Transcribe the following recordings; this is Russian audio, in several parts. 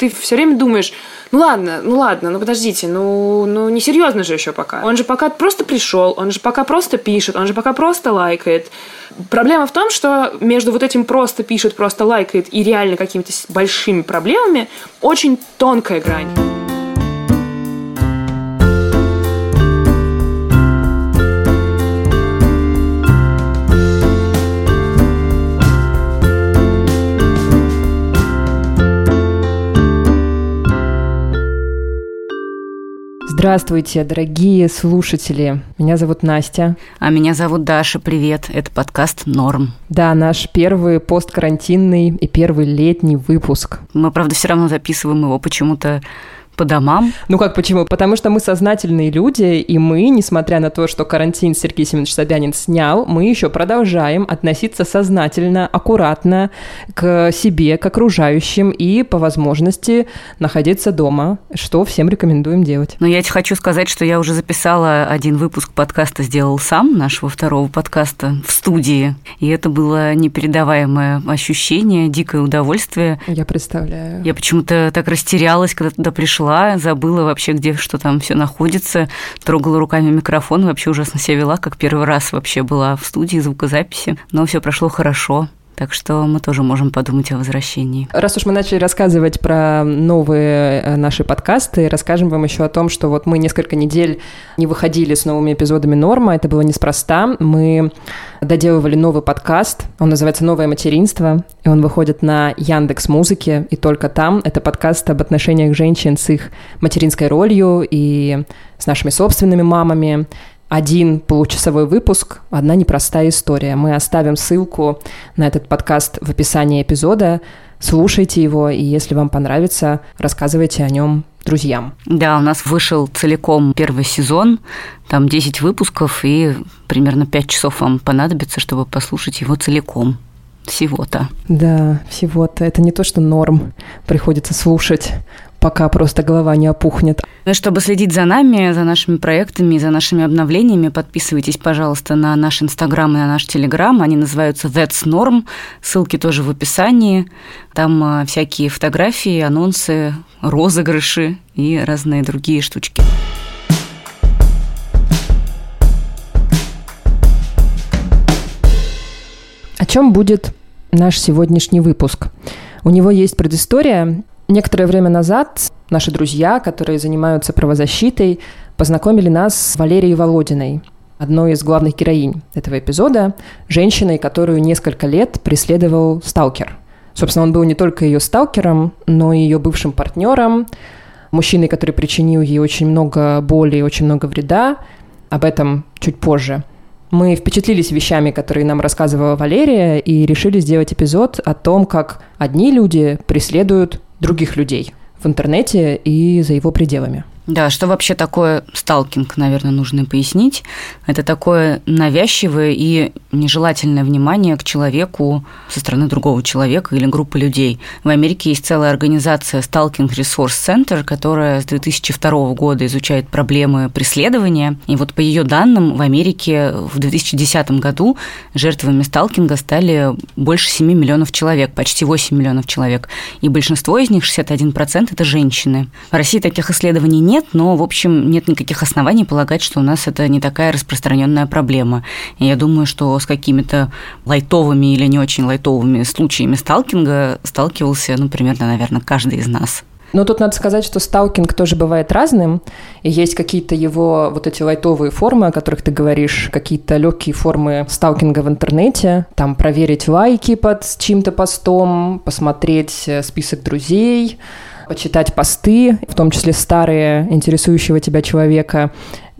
ты все время думаешь, ну ладно, ну ладно, ну подождите, ну, ну не серьезно же еще пока. Он же пока просто пришел, он же пока просто пишет, он же пока просто лайкает. Проблема в том, что между вот этим просто пишет, просто лайкает и реально какими-то большими проблемами очень тонкая грань. Здравствуйте, дорогие слушатели. Меня зовут Настя. А меня зовут Даша. Привет. Это подкаст «Норм». Да, наш первый посткарантинный и первый летний выпуск. Мы, правда, все равно записываем его почему-то по домам. Ну как почему? Потому что мы сознательные люди, и мы, несмотря на то, что карантин Сергей Семенович Собянин снял, мы еще продолжаем относиться сознательно, аккуратно к себе, к окружающим и по возможности находиться дома, что всем рекомендуем делать. Но я тебе хочу сказать, что я уже записала один выпуск подкаста «Сделал сам», нашего второго подкаста, в студии. И это было непередаваемое ощущение, дикое удовольствие. Я представляю. Я почему-то так растерялась, когда туда пришла ушла, забыла вообще, где что там все находится, трогала руками микрофон, вообще ужасно себя вела, как первый раз вообще была в студии звукозаписи, но все прошло хорошо. Так что мы тоже можем подумать о возвращении. Раз уж мы начали рассказывать про новые э, наши подкасты, расскажем вам еще о том, что вот мы несколько недель не выходили с новыми эпизодами Норма. Это было неспроста. Мы доделывали новый подкаст. Он называется «Новое материнство». И он выходит на Яндекс Музыке. И только там это подкаст об отношениях женщин с их материнской ролью и с нашими собственными мамами один получасовой выпуск, одна непростая история. Мы оставим ссылку на этот подкаст в описании эпизода. Слушайте его, и если вам понравится, рассказывайте о нем друзьям. Да, у нас вышел целиком первый сезон, там 10 выпусков, и примерно 5 часов вам понадобится, чтобы послушать его целиком. Всего-то. Да, всего-то. Это не то, что норм приходится слушать пока просто голова не опухнет. Ну чтобы следить за нами, за нашими проектами, за нашими обновлениями, подписывайтесь, пожалуйста, на наш Инстаграм и на наш Телеграм. Они называются That's Norm. Ссылки тоже в описании. Там а, всякие фотографии, анонсы, розыгрыши и разные другие штучки. О чем будет наш сегодняшний выпуск? У него есть предыстория, Некоторое время назад наши друзья, которые занимаются правозащитой, познакомили нас с Валерией Володиной, одной из главных героинь этого эпизода, женщиной, которую несколько лет преследовал сталкер. Собственно, он был не только ее сталкером, но и ее бывшим партнером, мужчиной, который причинил ей очень много боли и очень много вреда. Об этом чуть позже. Мы впечатлились вещами, которые нам рассказывала Валерия, и решили сделать эпизод о том, как одни люди преследуют других людей в интернете и за его пределами. Да, что вообще такое сталкинг, наверное, нужно пояснить. Это такое навязчивое и нежелательное внимание к человеку со стороны другого человека или группы людей. В Америке есть целая организация Stalking Resource Center, которая с 2002 года изучает проблемы преследования. И вот по ее данным, в Америке в 2010 году жертвами сталкинга стали больше 7 миллионов человек, почти 8 миллионов человек. И большинство из них, 61%, это женщины. В России таких исследований нет, нет, но, в общем, нет никаких оснований полагать, что у нас это не такая распространенная проблема. И я думаю, что с какими-то лайтовыми или не очень лайтовыми случаями сталкинга сталкивался, ну, примерно, наверное, каждый из нас. Но тут надо сказать, что сталкинг тоже бывает разным, и есть какие-то его вот эти лайтовые формы, о которых ты говоришь, какие-то легкие формы сталкинга в интернете, там проверить лайки под чьим-то постом, посмотреть э, список друзей, почитать посты, в том числе старые, интересующего тебя человека.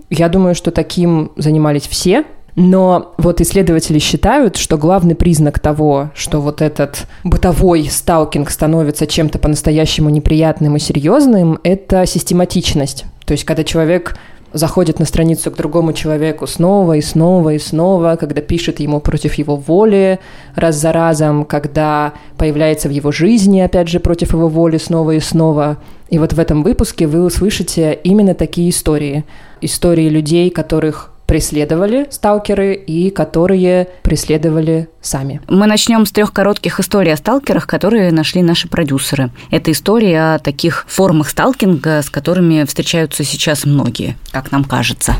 Я думаю, что таким занимались все, но вот исследователи считают, что главный признак того, что вот этот бытовой сталкинг становится чем-то по-настоящему неприятным и серьезным, это систематичность. То есть, когда человек заходит на страницу к другому человеку снова и снова и снова, когда пишет ему против его воли раз за разом, когда появляется в его жизни, опять же, против его воли снова и снова. И вот в этом выпуске вы услышите именно такие истории. Истории людей, которых преследовали сталкеры и которые преследовали сами. Мы начнем с трех коротких историй о сталкерах, которые нашли наши продюсеры. Это история о таких формах сталкинга, с которыми встречаются сейчас многие, как нам кажется.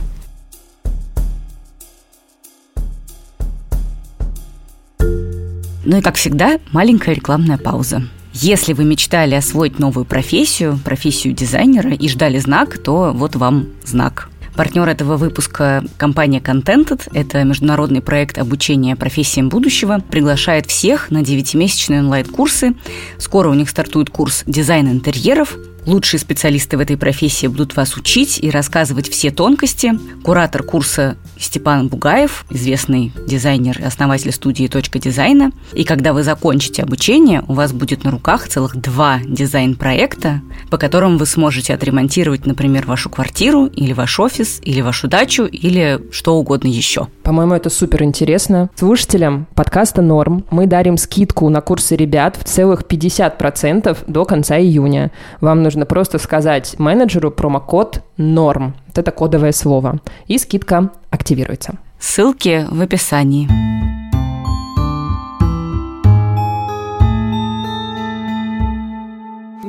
Ну и, как всегда, маленькая рекламная пауза. Если вы мечтали освоить новую профессию, профессию дизайнера и ждали знак, то вот вам знак. Партнер этого выпуска – компания Contented. Это международный проект обучения профессиям будущего. Приглашает всех на 9-месячные онлайн-курсы. Скоро у них стартует курс «Дизайн интерьеров», Лучшие специалисты в этой профессии будут вас учить и рассказывать все тонкости. Куратор курса Степан Бугаев, известный дизайнер и основатель студии «Точка дизайна». И когда вы закончите обучение, у вас будет на руках целых два дизайн-проекта, по которым вы сможете отремонтировать, например, вашу квартиру или ваш офис, или вашу дачу, или что угодно еще. По-моему, это супер интересно. Слушателям подкаста «Норм» мы дарим скидку на курсы ребят в целых 50% до конца июня. Вам нужно просто сказать менеджеру промокод «Норм». Вот это кодовое слово. И скидка активируется. Ссылки в описании.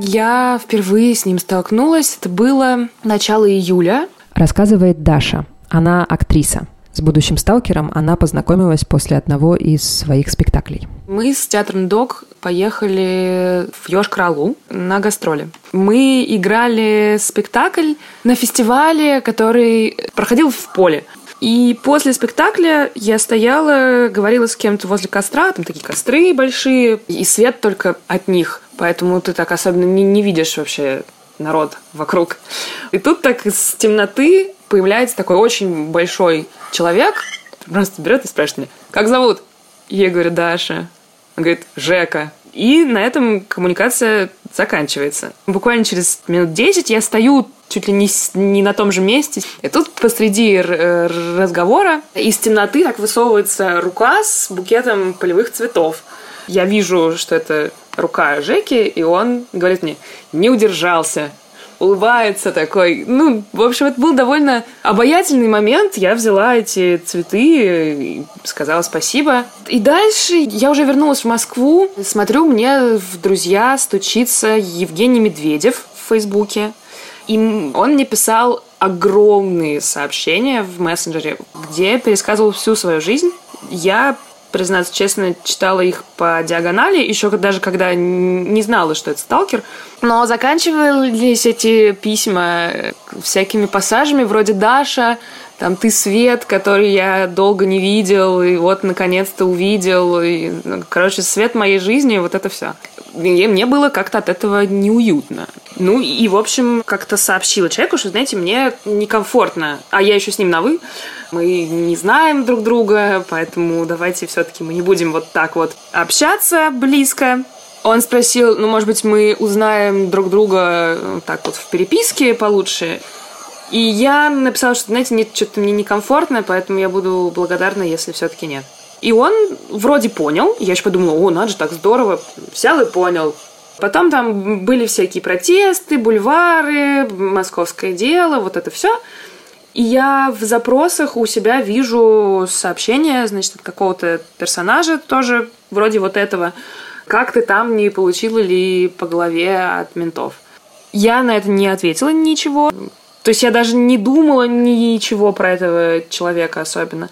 Я впервые с ним столкнулась. Это было начало июля. Рассказывает Даша. Она актриса. С будущим сталкером она познакомилась после одного из своих спектаклей. Мы с театром Док поехали в Ёж-Кралу на гастроли. Мы играли спектакль на фестивале, который проходил в поле. И после спектакля я стояла, говорила с кем-то возле костра, там такие костры большие, и свет только от них. Поэтому ты так особенно не, не видишь вообще народ вокруг. И тут так из темноты появляется такой очень большой человек, просто берет и спрашивает меня, как зовут? Я говорю, Даша. Он говорит, Жека. И на этом коммуникация заканчивается. Буквально через минут 10 я стою чуть ли не, не на том же месте. И тут посреди разговора из темноты так высовывается рука с букетом полевых цветов. Я вижу, что это рука Жеки, и он говорит мне, не удержался, улыбается такой. Ну, в общем, это был довольно обаятельный момент. Я взяла эти цветы и сказала спасибо. И дальше я уже вернулась в Москву. Смотрю, мне в друзья стучится Евгений Медведев в Фейсбуке. И он мне писал огромные сообщения в мессенджере, где пересказывал всю свою жизнь. Я признаться честно, читала их по диагонали, еще даже когда не знала, что это сталкер. Но заканчивались эти письма э, всякими пассажами вроде «Даша», там «Ты свет», который я долго не видел, и вот наконец-то увидел. И, ну, короче, свет моей жизни, вот это все. И мне было как-то от этого неуютно. Ну и, в общем, как-то сообщила человеку, что, знаете, мне некомфортно, а я еще с ним на «вы», мы не знаем друг друга, поэтому давайте все-таки мы не будем вот так вот общаться близко. Он спросил, ну, может быть, мы узнаем друг друга э, так вот в переписке получше. И я написала, что, знаете, нет, что-то мне некомфортно, поэтому я буду благодарна, если все-таки нет. И он вроде понял. Я еще подумала, о, надо же, так здорово. Взял и понял. Потом там были всякие протесты, бульвары, московское дело, вот это все. И я в запросах у себя вижу сообщение, значит, от какого-то персонажа тоже вроде вот этого. Как ты там не получила ли по голове от ментов? Я на это не ответила ничего. То есть я даже не думала ничего про этого человека особенно.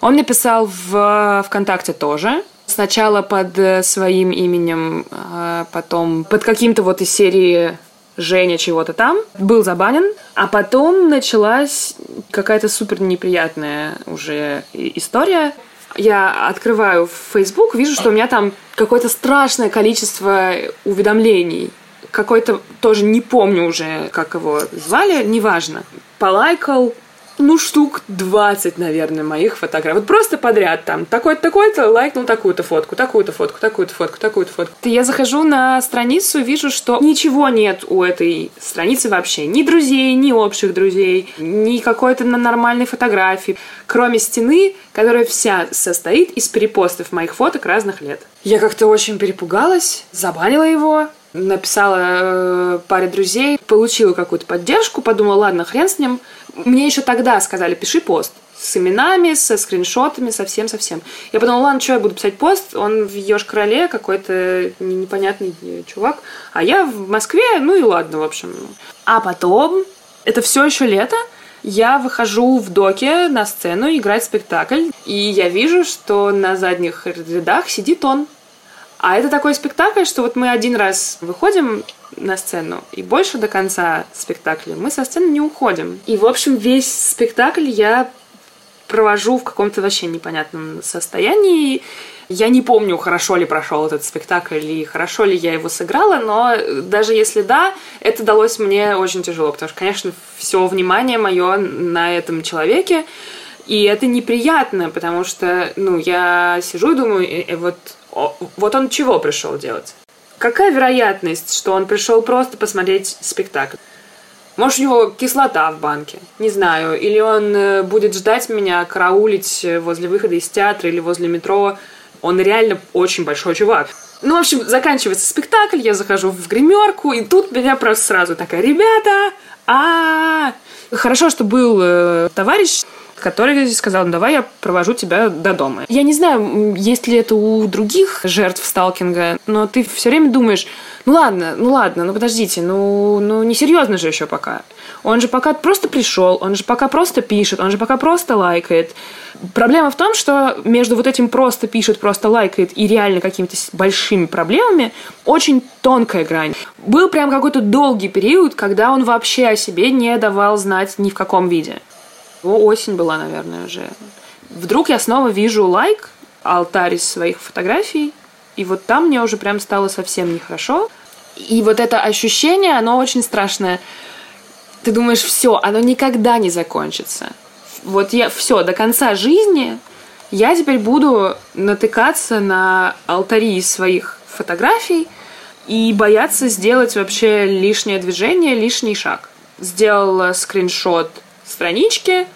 Он мне писал в ВКонтакте тоже. Сначала под своим именем, а потом под каким-то вот из серии Женя чего-то там, был забанен, а потом началась какая-то супер неприятная уже история. Я открываю Facebook, вижу, что у меня там какое-то страшное количество уведомлений. Какой-то тоже не помню уже, как его звали, неважно. Полайкал, ну, штук 20, наверное, моих фотографий. Вот просто подряд там. Такой-то, такой-то лайкнул такую-то фотку, такую-то фотку, такую-то фотку, такую-то фотку. Я захожу на страницу, вижу, что ничего нет у этой страницы вообще. Ни друзей, ни общих друзей, ни какой-то нормальной фотографии. Кроме стены, которая вся состоит из перепостов моих фоток разных лет. Я как-то очень перепугалась, забанила его, написала э, паре друзей, получила какую-то поддержку, подумала, ладно, хрен с ним. Мне еще тогда сказали, пиши пост с именами, со скриншотами, совсем-совсем. Я подумала, ладно, что я буду писать пост, он в Ёж-Короле какой-то непонятный чувак, а я в Москве, ну и ладно, в общем. А потом, это все еще лето, я выхожу в доке на сцену играть спектакль, и я вижу, что на задних рядах сидит он. А это такой спектакль, что вот мы один раз выходим на сцену, и больше до конца спектакля мы со сцены не уходим. И, в общем, весь спектакль я провожу в каком-то вообще непонятном состоянии. Я не помню, хорошо ли прошел этот спектакль или хорошо ли я его сыграла, но даже если да, это далось мне очень тяжело, потому что, конечно, все внимание мое на этом человеке, и это неприятно, потому что, ну, я сижу и думаю, э, э, вот, вот он чего пришел делать? Какая вероятность, что он пришел просто посмотреть спектакль? Может, у него кислота в банке, не знаю. Или он э, будет ждать меня, караулить э, возле выхода из театра или возле метро. Он реально очень большой чувак. Ну, в общем, заканчивается спектакль, я захожу в гримерку, и тут меня просто сразу такая, ребята, а, Хорошо, что был э, товарищ, который сказал, ну давай я провожу тебя до дома. Я не знаю, есть ли это у других жертв сталкинга, но ты все время думаешь, ну ладно, ну ладно, ну подождите, ну, ну не серьезно же еще пока. Он же пока просто пришел, он же пока просто пишет, он же пока просто лайкает. Проблема в том, что между вот этим просто пишет, просто лайкает и реально какими-то большими проблемами очень тонкая грань. Был прям какой-то долгий период, когда он вообще о себе не давал знать ни в каком виде. Осень была, наверное, уже. Вдруг я снова вижу лайк, алтарь из своих фотографий, и вот там мне уже прям стало совсем нехорошо. И вот это ощущение, оно очень страшное. Ты думаешь, все, оно никогда не закончится. Вот я все, до конца жизни я теперь буду натыкаться на алтари из своих фотографий и бояться сделать вообще лишнее движение, лишний шаг. Сделала скриншот странички,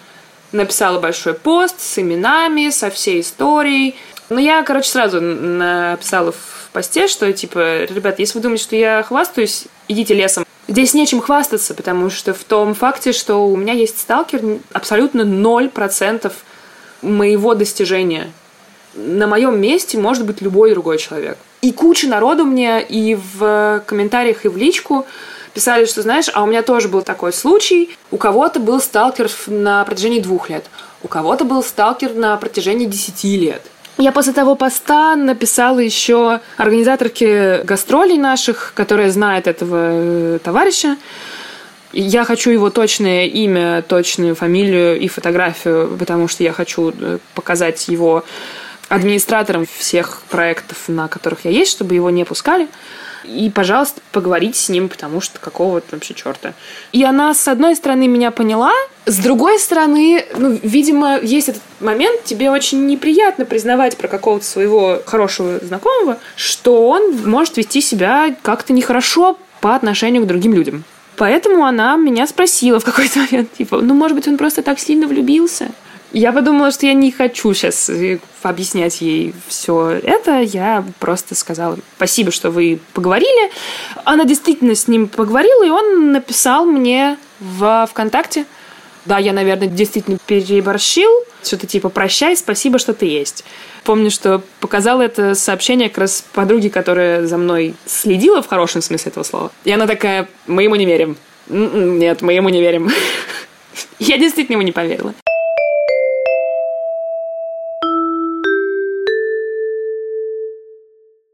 написала большой пост с именами, со всей историей, ну, я, короче, сразу написала в посте, что, типа, ребят, если вы думаете, что я хвастаюсь, идите лесом. Здесь нечем хвастаться, потому что в том факте, что у меня есть сталкер, абсолютно 0% моего достижения. На моем месте может быть любой другой человек. И куча народу мне и в комментариях, и в личку писали, что, знаешь, а у меня тоже был такой случай. У кого-то был сталкер на протяжении двух лет, у кого-то был сталкер на протяжении десяти лет. Я после того поста написала еще организаторке гастролей наших, которая знает этого э, товарища. Я хочу его точное имя, точную фамилию и фотографию, потому что я хочу э, показать его администратором всех проектов, на которых я есть, чтобы его не пускали. И, пожалуйста, поговорите с ним, потому что какого вообще черта. И она, с одной стороны, меня поняла, с другой стороны, ну, видимо, есть этот момент, тебе очень неприятно признавать про какого-то своего хорошего знакомого, что он может вести себя как-то нехорошо по отношению к другим людям. Поэтому она меня спросила в какой-то момент, типа, ну, может быть, он просто так сильно влюбился? Я подумала, что я не хочу сейчас э, объяснять ей все это. Я просто сказала спасибо, что вы поговорили. Она действительно с ним поговорила, и он написал мне в ВКонтакте. Да, я, наверное, действительно переборщил. Что-то типа «прощай, спасибо, что ты есть». Помню, что показала это сообщение как раз подруге, которая за мной следила в хорошем смысле этого слова. И она такая «мы ему не верим». «М-м, нет, мы ему не верим. Я действительно ему не поверила.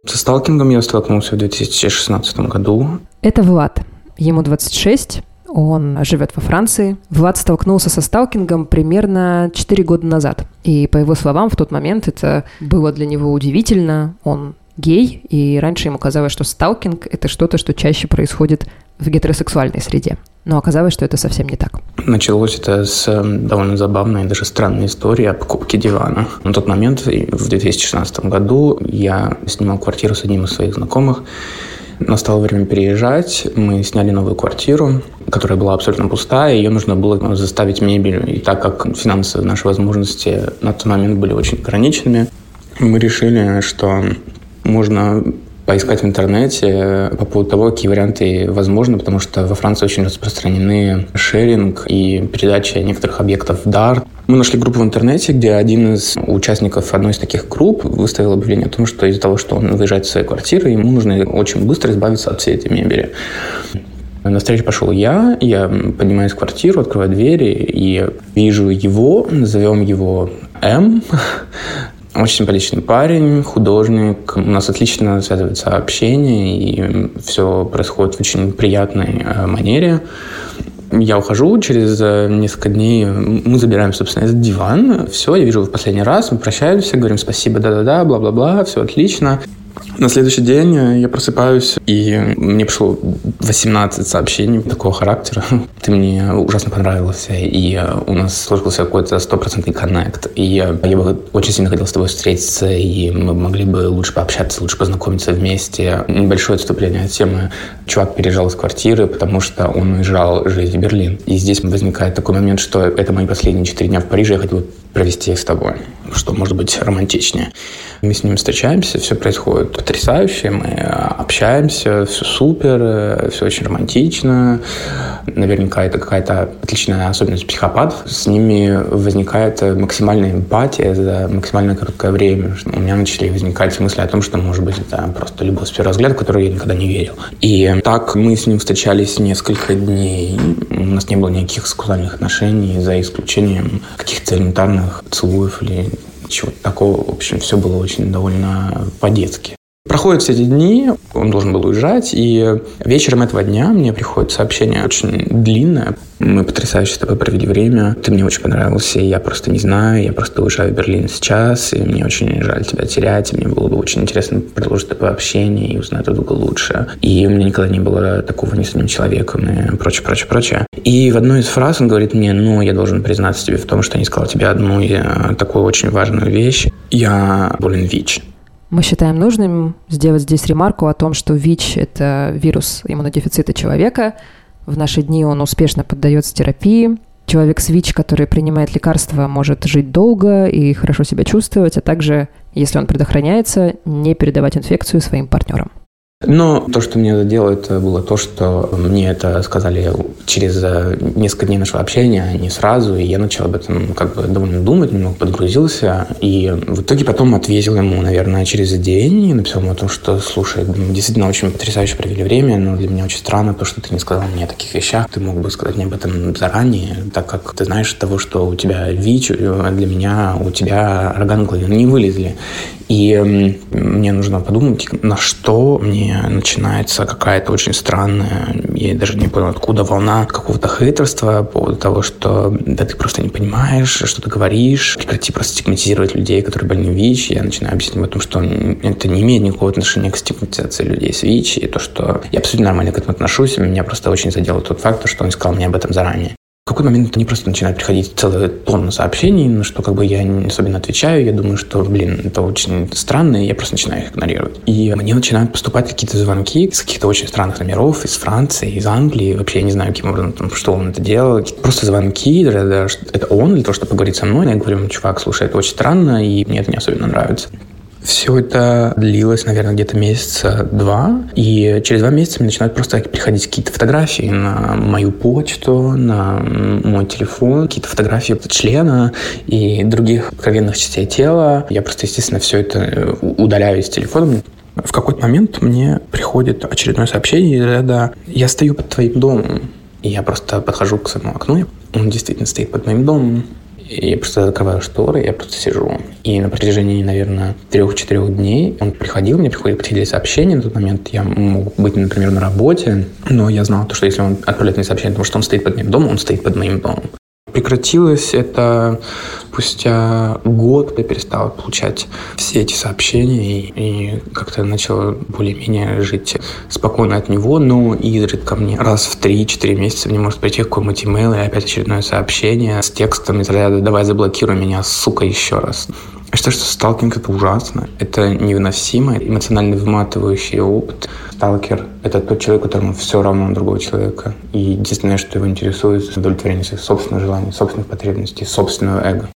Со сталкингом я столкнулся в 2016 году. Это Влад. Ему 26, он живет во Франции. Влад столкнулся со сталкингом примерно 4 года назад. И по его словам, в тот момент это было для него удивительно. Он гей, и раньше ему казалось, что сталкинг — это что-то, что чаще происходит в гетеросексуальной среде. Но оказалось, что это совсем не так. Началось это с эм, довольно забавной, даже странной истории о покупке дивана. На тот момент, в 2016 году, я снимал квартиру с одним из своих знакомых. Настало время переезжать. Мы сняли новую квартиру, которая была абсолютно пустая. Ее нужно было заставить мебелью. И так как финансовые наши возможности на тот момент были очень ограниченными, мы решили, что можно поискать в интернете по поводу того, какие варианты возможны, потому что во Франции очень распространены шеринг и передача некоторых объектов в дар. Мы нашли группу в интернете, где один из участников одной из таких групп выставил объявление о том, что из-за того, что он выезжает из своей квартиры, ему нужно очень быстро избавиться от всей этой мебели. На встречу пошел я, я поднимаюсь в квартиру, открываю двери и вижу его, назовем его М, очень симпатичный парень, художник. У нас отлично связывается общение, и все происходит в очень приятной э, манере. Я ухожу, через э, несколько дней мы забираем, собственно, этот диван. Все, я вижу его в последний раз, мы прощаемся, говорим спасибо, да-да-да, бла-бла-бла, все отлично. На следующий день э, я просыпаюсь, и мне пришло 18 сообщений такого характера. Ты мне ужасно понравился, и э, у нас сложился какой-то стопроцентный коннект. И я бы очень сильно хотел с тобой встретиться, и мы могли бы лучше пообщаться, лучше познакомиться вместе. Небольшое отступление от темы. Чувак переезжал из квартиры, потому что он уезжал жить в Берлин. И здесь возникает такой момент, что это мои последние четыре дня в Париже, я хотел провести их с тобой, что может быть романтичнее. Мы с ним встречаемся, все происходит потрясающе, мы общаемся, все супер, все очень романтично. Наверняка это какая-то отличная особенность психопатов. С ними возникает максимальная эмпатия за максимально короткое время. У меня начали возникать мысли о том, что, может быть, это просто любовь с первого взгляда, в которую я никогда не верил. И так мы с ним встречались несколько дней. У нас не было никаких сексуальных отношений, за исключением каких-то элементарных поцелуев или чего-то такого. В общем, все было очень довольно по-детски. Проходят все эти дни, он должен был уезжать, и вечером этого дня мне приходит сообщение очень длинное. Мы потрясающе с тобой провели время, ты мне очень понравился, и я просто не знаю, я просто уезжаю в Берлин сейчас, и мне очень жаль тебя терять, и мне было бы очень интересно продолжить такое общение и узнать друг друга лучше. И у меня никогда не было такого ни с одним человеком, и прочее, прочее, прочее. И в одной из фраз он говорит мне, ну, я должен признаться тебе в том, что я не сказал тебе одну такую очень важную вещь. Я болен ВИЧ. Мы считаем нужным сделать здесь ремарку о том, что ВИЧ – это вирус иммунодефицита человека. В наши дни он успешно поддается терапии. Человек с ВИЧ, который принимает лекарства, может жить долго и хорошо себя чувствовать, а также, если он предохраняется, не передавать инфекцию своим партнерам. Но то, что мне задело, это было то, что мне это сказали через э, несколько дней нашего общения, а не сразу, и я начал об этом как бы довольно думать, немного подгрузился, и в итоге потом ответил ему, наверное, через день, и написал ему о том, что, слушай, действительно очень потрясающе провели время, но для меня очень странно то, что ты не сказал мне о таких вещах, ты мог бы сказать мне об этом заранее, так как ты знаешь того, что у тебя ВИЧ, а для меня у тебя органы не вылезли, и мне нужно подумать, на что мне начинается какая-то очень странная, я даже не понял, откуда волна какого-то хейтерства по поводу того, что да ты просто не понимаешь, что ты говоришь, прекрати просто стигматизировать людей, которые больны ВИЧ. Я начинаю объяснять о том, что это не имеет никакого отношения к стигматизации людей с ВИЧ, и то, что я абсолютно нормально к этому отношусь, меня просто очень задел тот факт, что он сказал мне об этом заранее. В какой момент мне просто начинает приходить целая тонна сообщений, на что как бы я не особенно отвечаю. Я думаю, что, блин, это очень странно, и я просто начинаю их игнорировать. И мне начинают поступать какие-то звонки с каких-то очень странных номеров, из Франции, из Англии. Вообще я не знаю, каким образом, там, что он это делал. Просто звонки, это он или то, что поговорить со мной. Я говорю, чувак, слушай, это очень странно, и мне это не особенно нравится. Все это длилось, наверное, где-то месяца два. И через два месяца мне начинают просто приходить какие-то фотографии на мою почту, на мой телефон, какие-то фотографии члена и других откровенных частей тела. Я просто, естественно, все это э, удаляю из телефона. В какой-то момент мне приходит очередное сообщение из ряда «Я стою под твоим домом». И я просто подхожу к своему окну, он действительно стоит под моим домом. Я просто закрываю шторы, я просто сижу. И на протяжении, наверное, трех-четырех дней он приходил, мне приходили, сообщения. На тот момент я мог быть, например, на работе, но я знал, то, что если он отправляет мне сообщение, потому что он стоит под моим домом, он стоит под моим домом. Прекратилось это спустя год я перестал получать все эти сообщения и, и как-то начал более-менее жить спокойно от него, но изредка мне раз в 3-4 месяца мне может прийти какой-нибудь имейл и опять очередное сообщение с текстом из ряда «давай заблокируй меня, сука, еще раз». Я считаю, что сталкинг — это ужасно, это невыносимо, эмоционально выматывающий опыт. Сталкер — это тот человек, которому все равно на другого человека. И единственное, что его интересует, — удовлетворение своих собственных желаний, собственных потребностей, собственного эго.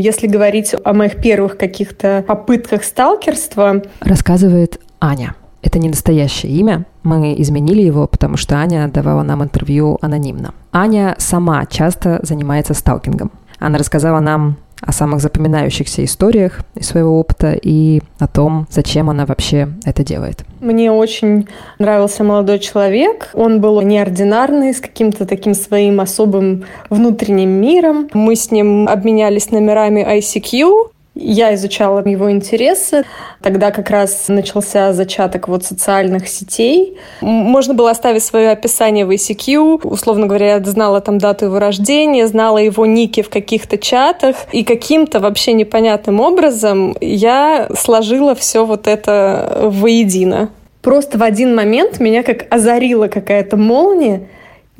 если говорить о моих первых каких-то попытках сталкерства... Рассказывает Аня. Это не настоящее имя. Мы изменили его, потому что Аня давала нам интервью анонимно. Аня сама часто занимается сталкингом. Она рассказала нам о самых запоминающихся историях из своего опыта и о том, зачем она вообще это делает. Мне очень нравился молодой человек. Он был неординарный, с каким-то таким своим особым внутренним миром. Мы с ним обменялись номерами ICQ, я изучала его интересы. Тогда как раз начался зачаток вот социальных сетей. Можно было оставить свое описание в ICQ. Условно говоря, я знала там дату его рождения, знала его ники в каких-то чатах. И каким-то вообще непонятным образом я сложила все вот это воедино. Просто в один момент меня как озарила какая-то молния,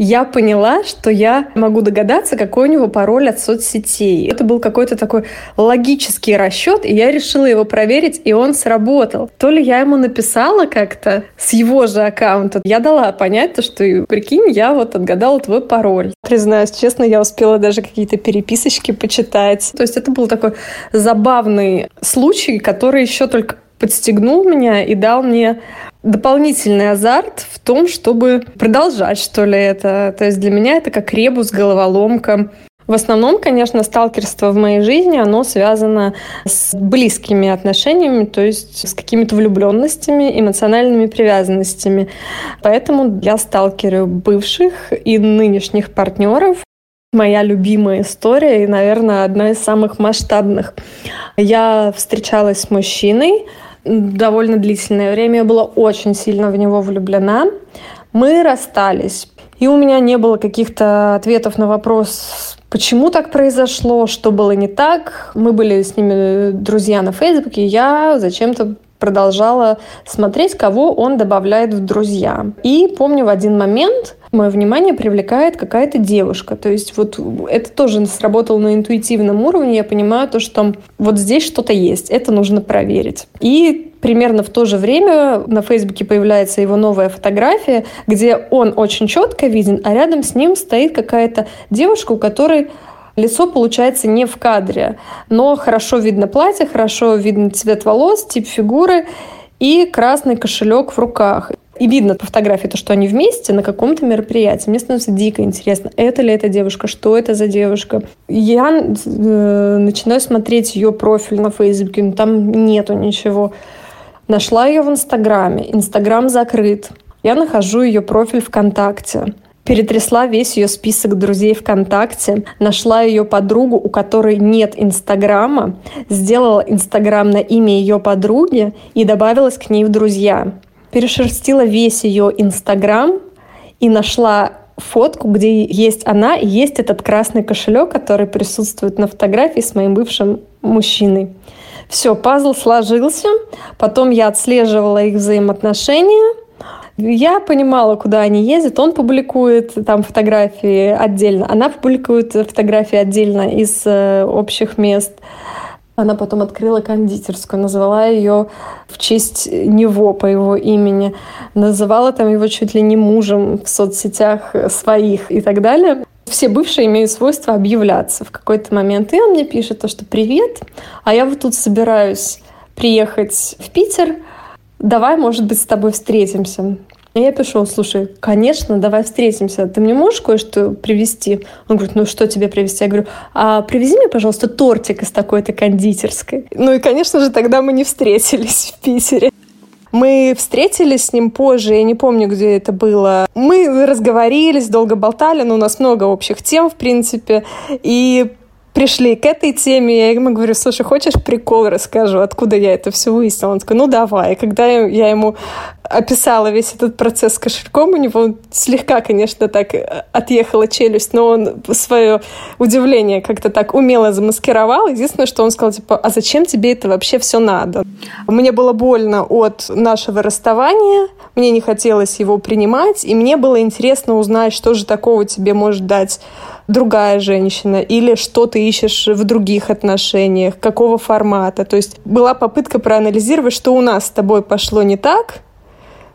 я поняла, что я могу догадаться, какой у него пароль от соцсетей. Это был какой-то такой логический расчет, и я решила его проверить, и он сработал. То ли я ему написала как-то с его же аккаунта, я дала понять, то, что, прикинь, я вот отгадала твой пароль. Признаюсь честно, я успела даже какие-то переписочки почитать. То есть это был такой забавный случай, который еще только подстегнул меня и дал мне дополнительный азарт в том, чтобы продолжать, что ли, это. То есть для меня это как ребус, головоломка. В основном, конечно, сталкерство в моей жизни, оно связано с близкими отношениями, то есть с какими-то влюбленностями, эмоциональными привязанностями. Поэтому я сталкерю бывших и нынешних партнеров. Моя любимая история и, наверное, одна из самых масштабных. Я встречалась с мужчиной, довольно длительное время. Я была очень сильно в него влюблена. Мы расстались. И у меня не было каких-то ответов на вопрос, почему так произошло, что было не так. Мы были с ними друзья на Фейсбуке, и я зачем-то продолжала смотреть, кого он добавляет в друзья. И помню в один момент мое внимание привлекает какая-то девушка. То есть вот это тоже сработало на интуитивном уровне. Я понимаю то, что вот здесь что-то есть, это нужно проверить. И примерно в то же время на Фейсбуке появляется его новая фотография, где он очень четко виден, а рядом с ним стоит какая-то девушка, у которой Лицо получается не в кадре, но хорошо видно платье, хорошо видно цвет волос, тип фигуры и красный кошелек в руках. И видно по фотографии то, что они вместе на каком-то мероприятии. Мне становится дико интересно, это ли эта девушка, что это за девушка. Я э, начинаю смотреть ее профиль на Фейсбуке, но там нету ничего. Нашла ее в Инстаграме. Инстаграм закрыт. Я нахожу ее профиль ВКонтакте перетрясла весь ее список друзей ВКонтакте, нашла ее подругу, у которой нет Инстаграма, сделала Инстаграм на имя ее подруги и добавилась к ней в друзья. Перешерстила весь ее Инстаграм и нашла фотку, где есть она и есть этот красный кошелек, который присутствует на фотографии с моим бывшим мужчиной. Все, пазл сложился. Потом я отслеживала их взаимоотношения – я понимала, куда они ездят. Он публикует там фотографии отдельно, она публикует фотографии отдельно из э, общих мест. Она потом открыла кондитерскую, назвала ее в честь него, по его имени. Называла там его чуть ли не мужем в соцсетях своих и так далее. Все бывшие имеют свойство объявляться в какой-то момент. И он мне пишет то, что «Привет, а я вот тут собираюсь приехать в Питер, давай, может быть, с тобой встретимся. Я пишу, слушай, конечно, давай встретимся. Ты мне можешь кое-что привезти? Он говорит, ну что тебе привезти? Я говорю, а привези мне, пожалуйста, тортик из такой-то кондитерской. Ну и, конечно же, тогда мы не встретились в Питере. Мы встретились с ним позже, я не помню, где это было. Мы разговорились, долго болтали, но у нас много общих тем, в принципе. И пришли к этой теме, я ему говорю, слушай, хочешь прикол расскажу, откуда я это все выяснила? Он такой, ну давай. И когда я ему описала весь этот процесс с кошельком, у него слегка, конечно, так отъехала челюсть, но он свое удивление как-то так умело замаскировал. Единственное, что он сказал, типа, а зачем тебе это вообще все надо? Мне было больно от нашего расставания, мне не хотелось его принимать, и мне было интересно узнать, что же такого тебе может дать другая женщина, или что ты ищешь в других отношениях, какого формата. То есть была попытка проанализировать, что у нас с тобой пошло не так,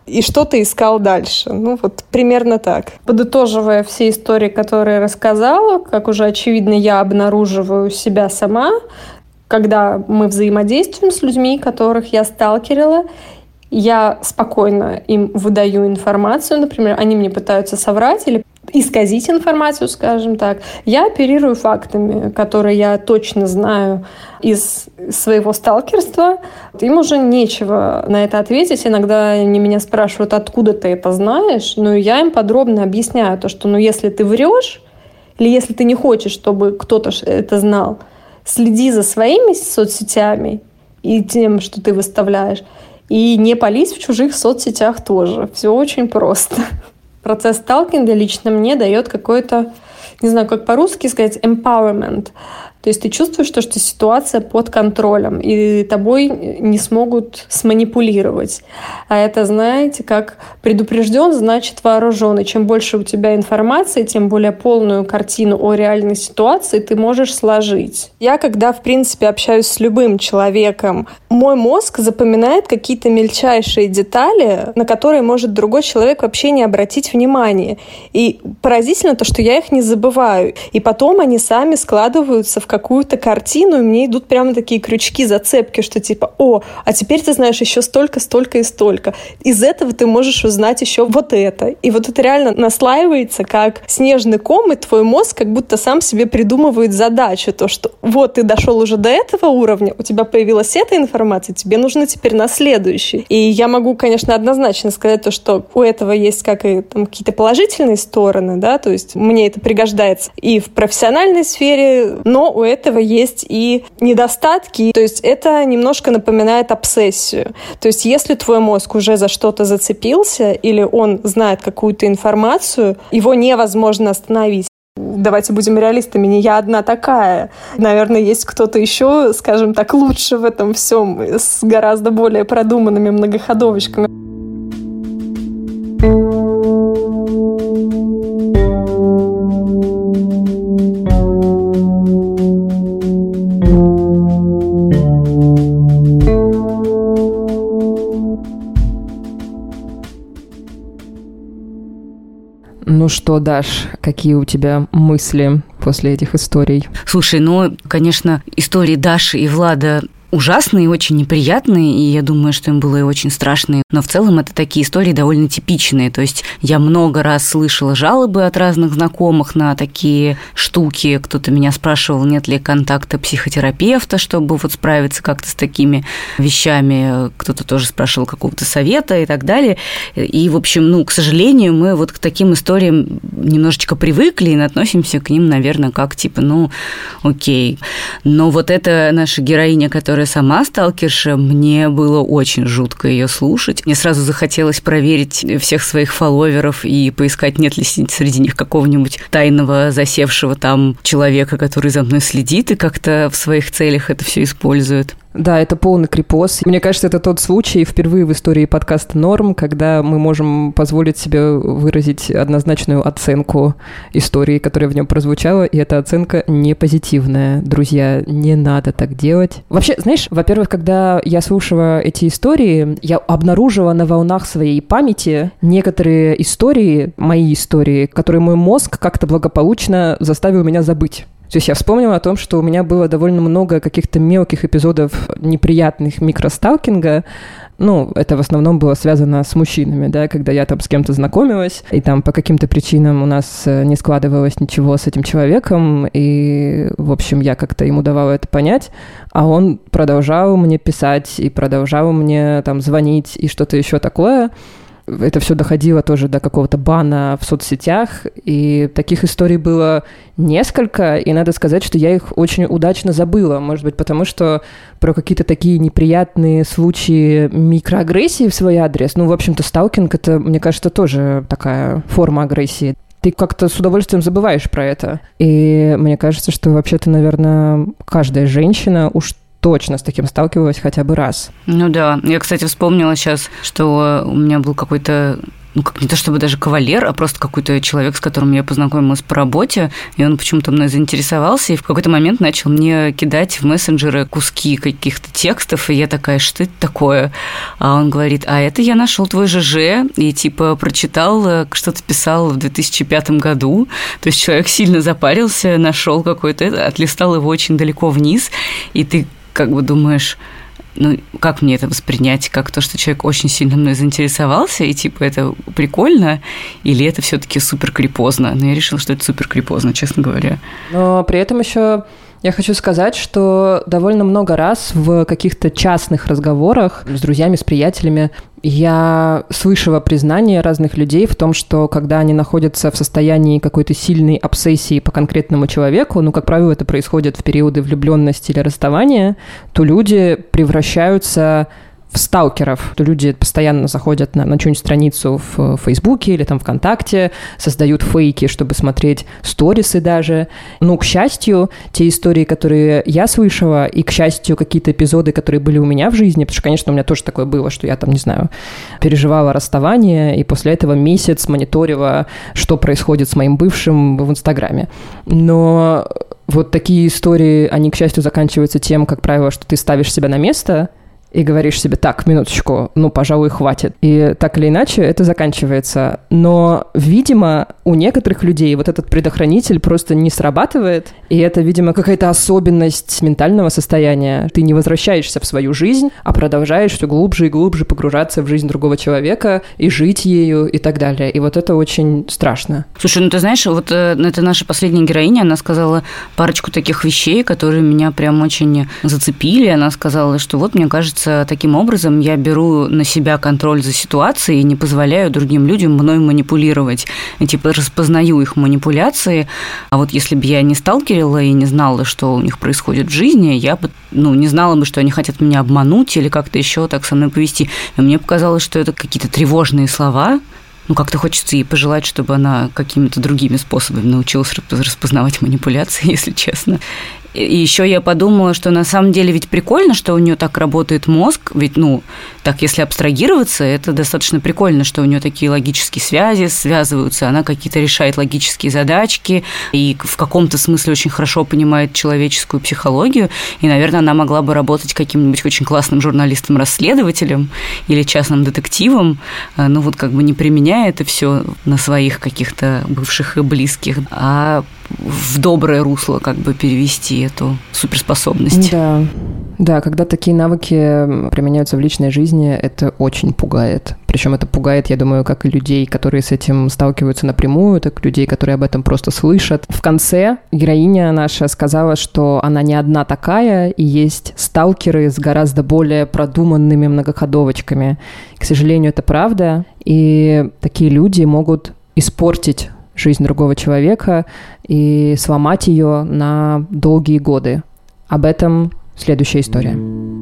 и что ты искал дальше. Ну, вот примерно так. Подытоживая все истории, которые рассказала, как уже очевидно, я обнаруживаю себя сама, когда мы взаимодействуем с людьми, которых я сталкерила, я спокойно им выдаю информацию, например, они мне пытаются соврать или исказить информацию, скажем так. Я оперирую фактами, которые я точно знаю из своего сталкерства. Им уже нечего на это ответить. Иногда они меня спрашивают, откуда ты это знаешь. Но я им подробно объясняю то, что ну, если ты врешь, или если ты не хочешь, чтобы кто-то это знал, следи за своими соцсетями и тем, что ты выставляешь, и не пались в чужих соцсетях тоже. Все очень просто. Процесс сталкинга лично мне дает какой-то, не знаю, как по-русски сказать, empowerment. То есть ты чувствуешь, что, что ситуация под контролем, и тобой не смогут сманипулировать. А это, знаете, как предупрежден, значит вооружен. И чем больше у тебя информации, тем более полную картину о реальной ситуации ты можешь сложить. Я, когда, в принципе, общаюсь с любым человеком, мой мозг запоминает какие-то мельчайшие детали, на которые может другой человек вообще не обратить внимания. И поразительно то, что я их не забываю. И потом они сами складываются в какую-то картину, и мне идут прямо такие крючки, зацепки, что типа, о, а теперь ты знаешь еще столько, столько и столько. Из этого ты можешь узнать еще вот это. И вот это реально наслаивается как снежный ком, и твой мозг как будто сам себе придумывает задачу, то, что вот ты дошел уже до этого уровня, у тебя появилась эта информация, тебе нужно теперь на следующий. И я могу, конечно, однозначно сказать то, что у этого есть как и там, какие-то положительные стороны, да, то есть мне это пригождается и в профессиональной сфере, но у этого есть и недостатки. То есть это немножко напоминает обсессию. То есть если твой мозг уже за что-то зацепился или он знает какую-то информацию, его невозможно остановить. Давайте будем реалистами, не я одна такая. Наверное, есть кто-то еще, скажем так, лучше в этом всем, с гораздо более продуманными многоходовочками. Ну что, Даш, какие у тебя мысли после этих историй? Слушай, ну, конечно, истории Даши и Влада ужасные, очень неприятные, и я думаю, что им было и очень страшно. Но в целом это такие истории довольно типичные. То есть я много раз слышала жалобы от разных знакомых на такие штуки. Кто-то меня спрашивал, нет ли контакта психотерапевта, чтобы вот справиться как-то с такими вещами. Кто-то тоже спрашивал какого-то совета и так далее. И, в общем, ну, к сожалению, мы вот к таким историям немножечко привыкли и относимся к ним, наверное, как типа, ну, окей. Но вот эта наша героиня, которая сама сталкерша, мне было очень жутко ее слушать. Мне сразу захотелось проверить всех своих фолловеров и поискать, нет ли среди них какого-нибудь тайного засевшего там человека, который за мной следит и как-то в своих целях это все использует. Да, это полный крипос. Мне кажется, это тот случай впервые в истории подкаста «Норм», когда мы можем позволить себе выразить однозначную оценку истории, которая в нем прозвучала, и эта оценка не позитивная. Друзья, не надо так делать. Вообще, знаешь, во-первых, когда я слушала эти истории, я обнаружила на волнах своей памяти некоторые истории, мои истории, которые мой мозг как-то благополучно заставил меня забыть. То есть я вспомнила о том, что у меня было довольно много каких-то мелких эпизодов неприятных микросталкинга, ну, это в основном было связано с мужчинами, да, когда я там с кем-то знакомилась, и там по каким-то причинам у нас э, не складывалось ничего с этим человеком, и, в общем, я как-то ему давала это понять, а он продолжал мне писать и продолжал мне там звонить и что-то еще такое это все доходило тоже до какого-то бана в соцсетях, и таких историй было несколько, и надо сказать, что я их очень удачно забыла, может быть, потому что про какие-то такие неприятные случаи микроагрессии в свой адрес, ну, в общем-то, сталкинг — это, мне кажется, тоже такая форма агрессии ты как-то с удовольствием забываешь про это. И мне кажется, что вообще-то, наверное, каждая женщина уж точно с таким сталкивалась хотя бы раз. Ну да. Я, кстати, вспомнила сейчас, что у меня был какой-то ну, как не то чтобы даже кавалер, а просто какой-то человек, с которым я познакомилась по работе, и он почему-то мной заинтересовался, и в какой-то момент начал мне кидать в мессенджеры куски каких-то текстов, и я такая, что это такое? А он говорит, а это я нашел твой ЖЖ, и типа прочитал, э, что ты писал в 2005 году, то есть человек сильно запарился, нашел какой-то, отлистал его очень далеко вниз, и ты как бы думаешь, ну, как мне это воспринять? Как то, что человек очень сильно мной заинтересовался, и типа это прикольно, или это все-таки супер крипозно? Но я решила, что это супер крипозно, честно говоря. Но при этом еще я хочу сказать, что довольно много раз в каких-то частных разговорах с друзьями, с приятелями я слышала признание разных людей в том, что когда они находятся в состоянии какой-то сильной обсессии по конкретному человеку, ну, как правило, это происходит в периоды влюбленности или расставания, то люди превращаются сталкеров. Люди постоянно заходят на, на чью-нибудь страницу в Фейсбуке или там ВКонтакте, создают фейки, чтобы смотреть сторисы даже. Ну, к счастью, те истории, которые я слышала, и, к счастью, какие-то эпизоды, которые были у меня в жизни, потому что, конечно, у меня тоже такое было, что я там, не знаю, переживала расставание, и после этого месяц мониторила, что происходит с моим бывшим в Инстаграме. Но вот такие истории, они, к счастью, заканчиваются тем, как правило, что ты ставишь себя на место – и говоришь себе, так, минуточку, ну, пожалуй, хватит. И так или иначе это заканчивается. Но, видимо, у некоторых людей вот этот предохранитель просто не срабатывает, и это, видимо, какая-то особенность ментального состояния. Ты не возвращаешься в свою жизнь, а продолжаешь все глубже и глубже погружаться в жизнь другого человека и жить ею и так далее. И вот это очень страшно. Слушай, ну ты знаешь, вот э, это наша последняя героиня, она сказала парочку таких вещей, которые меня прям очень зацепили. Она сказала, что вот, мне кажется, кажется, таким образом я беру на себя контроль за ситуацией и не позволяю другим людям мной манипулировать. И, типа распознаю их манипуляции. А вот если бы я не сталкерила и не знала, что у них происходит в жизни, я бы ну, не знала бы, что они хотят меня обмануть или как-то еще так со мной повести. И мне показалось, что это какие-то тревожные слова, ну, как-то хочется ей пожелать, чтобы она какими-то другими способами научилась распознавать манипуляции, если честно. И еще я подумала, что на самом деле ведь прикольно, что у нее так работает мозг, ведь, ну, так если абстрагироваться, это достаточно прикольно, что у нее такие логические связи связываются, она какие-то решает логические задачки и в каком-то смысле очень хорошо понимает человеческую психологию, и, наверное, она могла бы работать каким-нибудь очень классным журналистом-расследователем или частным детективом, э, ну, вот как бы не применяя это все на своих каких-то бывших и близких, а в доброе русло как бы перевести эту суперспособность. Да. Да, когда такие навыки применяются в личной жизни, это очень пугает. Причем это пугает, я думаю, как и людей, которые с этим сталкиваются напрямую, так и людей, которые об этом просто слышат. В конце героиня наша сказала, что она не одна такая, и есть сталкеры с гораздо более продуманными многоходовочками. К сожалению, это правда, и такие люди могут испортить жизнь другого человека и сломать ее на долгие годы. Об этом следующая история.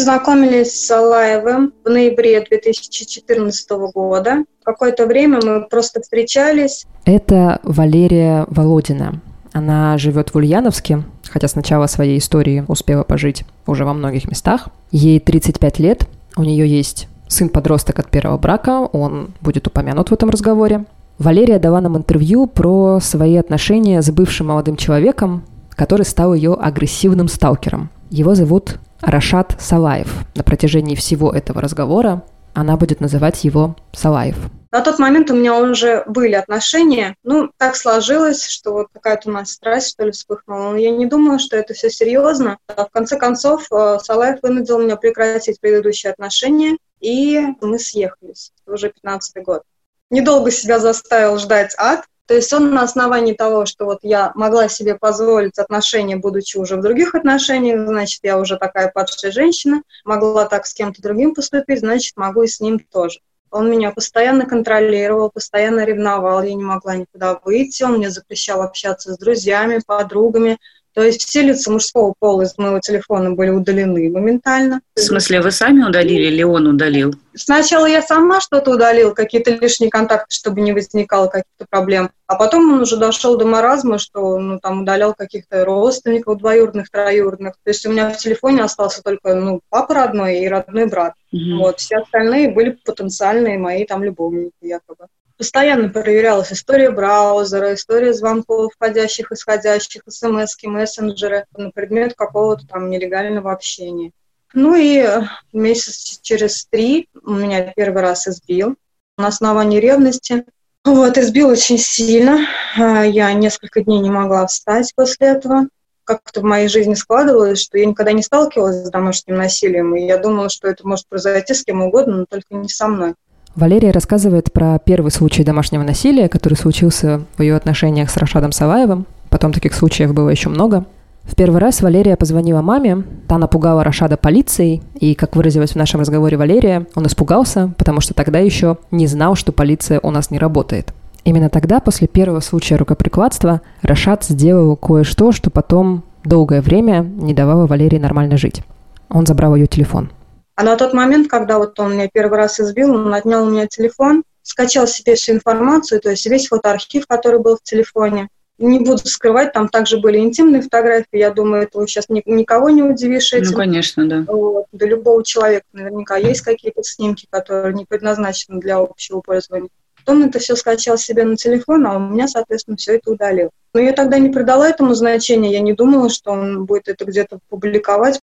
Познакомились с Алаевым в ноябре 2014 года. Какое-то время мы просто встречались. Это Валерия Володина. Она живет в Ульяновске, хотя сначала своей истории успела пожить уже во многих местах. Ей 35 лет, у нее есть сын-подросток от первого брака, он будет упомянут в этом разговоре. Валерия дала нам интервью про свои отношения с бывшим молодым человеком, который стал ее агрессивным сталкером. Его зовут Рашат Салаев. На протяжении всего этого разговора она будет называть его Салаев. На тот момент у меня уже были отношения. Ну, так сложилось, что вот какая-то у нас страсть, что ли, вспыхнула. Но я не думала, что это все серьезно. А в конце концов, э, Салаев вынудил меня прекратить предыдущие отношения, и мы съехались. Уже 15 год. Недолго себя заставил ждать ад, то есть он на основании того, что вот я могла себе позволить отношения, будучи уже в других отношениях, значит, я уже такая падшая женщина, могла так с кем-то другим поступить, значит, могу и с ним тоже. Он меня постоянно контролировал, постоянно ревновал, я не могла никуда выйти, он мне запрещал общаться с друзьями, подругами, То есть все лица мужского пола из моего телефона были удалены моментально. В смысле, вы сами удалили или он удалил? Сначала я сама что-то удалил, какие-то лишние контакты, чтобы не возникало каких-то проблем. А потом он уже дошел до маразма, что ну, там удалял каких-то родственников двоюродных, троюродных. То есть у меня в телефоне остался только ну, папа родной и родной брат. Угу. Вот, все остальные были потенциальные мои там любовники якобы. Постоянно проверялась история браузера, история звонков входящих, исходящих, смс, мессенджеры на предмет какого-то там нелегального общения. Ну и э, месяц через три меня первый раз избил на основании ревности. Вот, избил очень сильно. А, я несколько дней не могла встать после этого. Как-то в моей жизни складывалось, что я никогда не сталкивалась с домашним насилием, и я думала, что это может произойти с кем угодно, но только не со мной. Валерия рассказывает про первый случай домашнего насилия, который случился в ее отношениях с Рашадом Саваевым. Потом таких случаев было еще много. В первый раз Валерия позвонила маме, та напугала Рашада полицией, и, как выразилась в нашем разговоре Валерия, он испугался, потому что тогда еще не знал, что полиция у нас не работает. Именно тогда, после первого случая рукоприкладства, Рашад сделал кое-что, что потом долгое время не давало Валерии нормально жить. Он забрал ее телефон – а на тот момент, когда вот он меня первый раз избил, он отнял у меня телефон, скачал себе всю информацию, то есть весь фотоархив, который был в телефоне. Не буду скрывать, там также были интимные фотографии. Я думаю, это сейчас никого не удивишь этим. Ну, конечно, да. Вот. До любого человека наверняка есть какие-то снимки, которые не предназначены для общего пользования. Он это все скачал себе на телефон, а у меня, соответственно, все это удалил. Но я тогда не придала этому значения, я не думала, что он будет это где-то публиковать,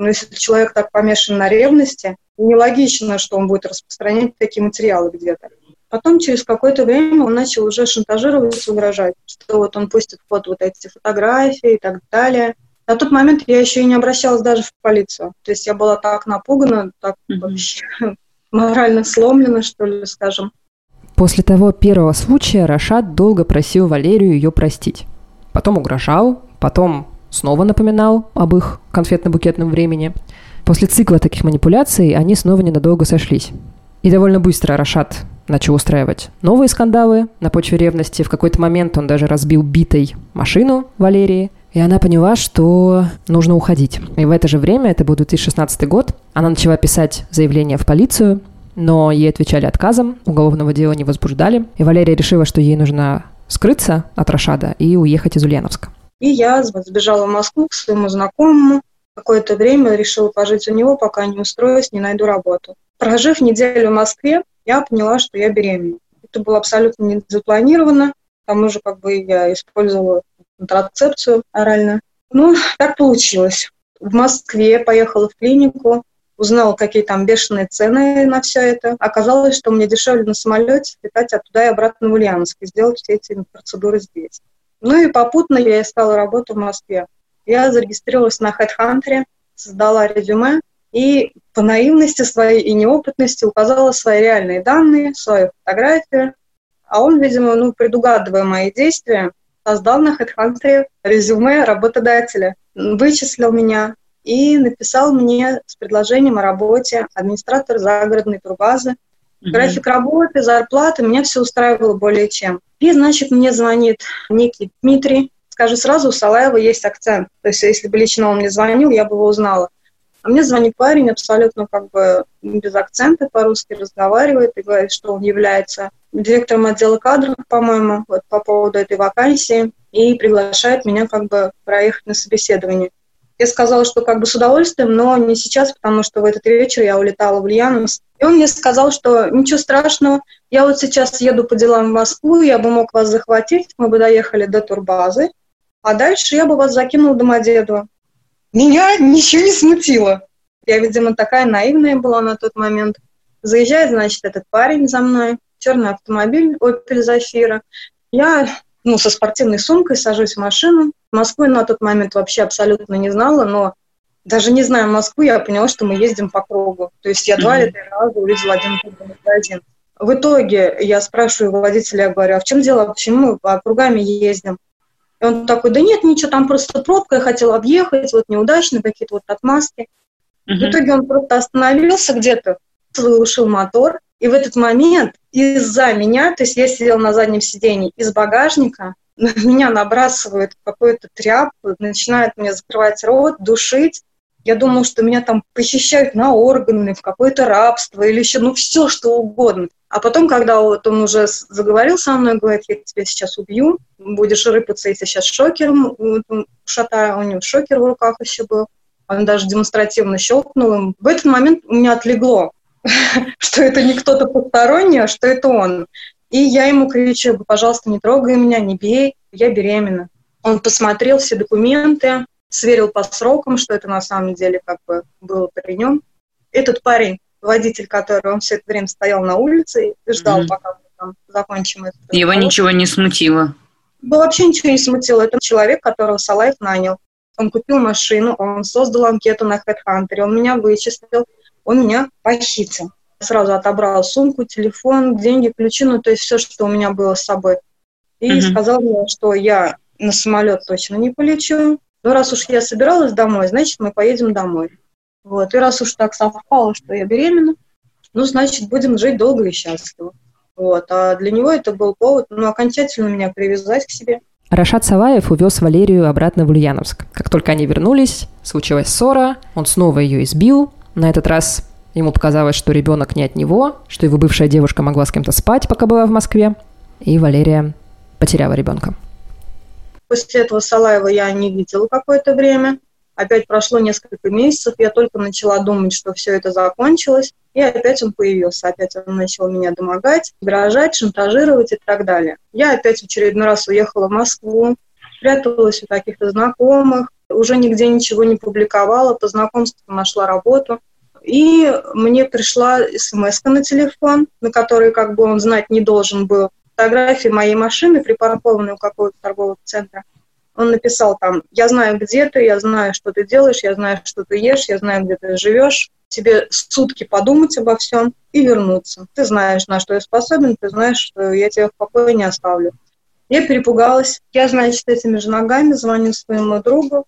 но если человек так помешан на ревности, нелогично, что он будет распространять такие материалы где-то. Потом через какое-то время он начал уже шантажировать, угрожать, что вот он пустит вот, вот эти фотографии и так далее. На тот момент я еще и не обращалась даже в полицию. То есть я была так напугана, так mm-hmm. вообще морально сломлена, что ли, скажем. После того первого случая Рашад долго просил Валерию ее простить. Потом угрожал, потом снова напоминал об их конфетно-букетном времени. После цикла таких манипуляций они снова ненадолго сошлись. И довольно быстро Рашат начал устраивать новые скандалы на почве ревности. В какой-то момент он даже разбил битой машину Валерии. И она поняла, что нужно уходить. И в это же время, это был 2016 год, она начала писать заявление в полицию, но ей отвечали отказом, уголовного дела не возбуждали. И Валерия решила, что ей нужно скрыться от Рашада и уехать из Ульяновска. И я сбежала в Москву к своему знакомому. Какое-то время решила пожить у него, пока не устроюсь, не найду работу. Прожив неделю в Москве, я поняла, что я беременна. Это было абсолютно не запланировано. К тому же как бы я использовала контрацепцию орально. Ну, так получилось. В Москве поехала в клинику, узнала, какие там бешеные цены на все это. Оказалось, что мне дешевле на самолете летать оттуда и обратно в Ульяновск и сделать все эти процедуры здесь. Ну и попутно я искала работу в Москве. Я зарегистрировалась на HeadHunter, создала резюме и по наивности своей и неопытности указала свои реальные данные, свою фотографию. А он, видимо, ну, предугадывая мои действия, создал на HeadHunter резюме работодателя, вычислил меня и написал мне с предложением о работе администратор загородной турбазы Mm-hmm. График работы, зарплаты, меня все устраивало более чем. И, значит, мне звонит некий Дмитрий, скажу сразу, у Салаева есть акцент. То есть, если бы лично он мне звонил, я бы его узнала. А мне звонит парень абсолютно как бы без акцента, по-русски разговаривает и говорит, что он является директором отдела кадров, по-моему, вот по поводу этой вакансии, и приглашает меня как бы проехать на собеседование. Я сказала, что как бы с удовольствием, но не сейчас, потому что в этот вечер я улетала в Ульяновск. И он мне сказал, что ничего страшного, я вот сейчас еду по делам в Москву, я бы мог вас захватить, мы бы доехали до турбазы, а дальше я бы вас закинул Домодедово. Меня ничего не смутило. Я, видимо, такая наивная была на тот момент. Заезжает, значит, этот парень за мной, черный автомобиль Opel Zafira. Я ну, со спортивной сумкой сажусь в машину. Москву на тот момент вообще абсолютно не знала, но даже не зная Москву, я поняла, что мы ездим по кругу. То есть я два или три раза увидела один магазин. В итоге я спрашиваю водителя, я говорю, а в чем дело, почему мы по округами ездим? И он такой, да нет, ничего, там просто пробка, я хотел объехать, вот неудачно, какие-то вот отмазки. Uh-huh. В итоге он просто остановился где-то, заглушил мотор, и в этот момент из-за меня, то есть я сидела на заднем сидении, из багажника на меня набрасывают какую-то тряпку, начинают мне закрывать рот, душить. Я думала, что меня там похищают на органы, в какое-то рабство или еще, ну, все, что угодно. А потом, когда вот он уже заговорил со мной, говорит, я тебя сейчас убью, будешь рыпаться, если сейчас шокером шатаю, у него шокер в руках еще был. Он даже демонстративно щелкнул. В этот момент у меня отлегло, что это не кто-то посторонний, а что это он. И я ему кричу, пожалуйста, не трогай меня, не бей, я беременна. Он посмотрел все документы, сверил по срокам, что это на самом деле как бы было при нем. Этот парень, водитель, который он все это время стоял на улице и ждал, mm-hmm. пока мы там закончим это. Его разговор. ничего не смутило? Его вообще ничего не смутило. Это человек, которого Салаев нанял. Он купил машину, он создал анкету на HeadHunter, он меня вычислил, он меня похитил сразу отобрал сумку, телефон, деньги, ключи, ну, то есть все, что у меня было с собой. И uh-huh. сказал мне, что я на самолет точно не полечу. Ну, раз уж я собиралась домой, значит, мы поедем домой. Вот. И раз уж так совпало, что я беременна, ну, значит, будем жить долго и счастливо. Вот. А для него это был повод, ну, окончательно меня привязать к себе. Рашат Саваев увез Валерию обратно в Ульяновск. Как только они вернулись, случилась ссора, он снова ее избил, на этот раз Ему показалось, что ребенок не от него, что его бывшая девушка могла с кем-то спать, пока была в Москве, и Валерия потеряла ребенка. После этого Салаева я не видела какое-то время. Опять прошло несколько месяцев, я только начала думать, что все это закончилось, и опять он появился. Опять он начал меня домогать, угрожать, шантажировать и так далее. Я опять в очередной раз уехала в Москву, пряталась у каких-то знакомых, уже нигде ничего не публиковала, по знакомству нашла работу. И мне пришла смс на телефон, на который как бы он знать не должен был. Фотографии моей машины, припаркованной у какого-то торгового центра. Он написал там, я знаю, где ты, я знаю, что ты делаешь, я знаю, что ты ешь, я знаю, где ты живешь. Тебе сутки подумать обо всем и вернуться. Ты знаешь, на что я способен, ты знаешь, что я тебя в покое не оставлю. Я перепугалась. Я, значит, этими же ногами звоню своему другу.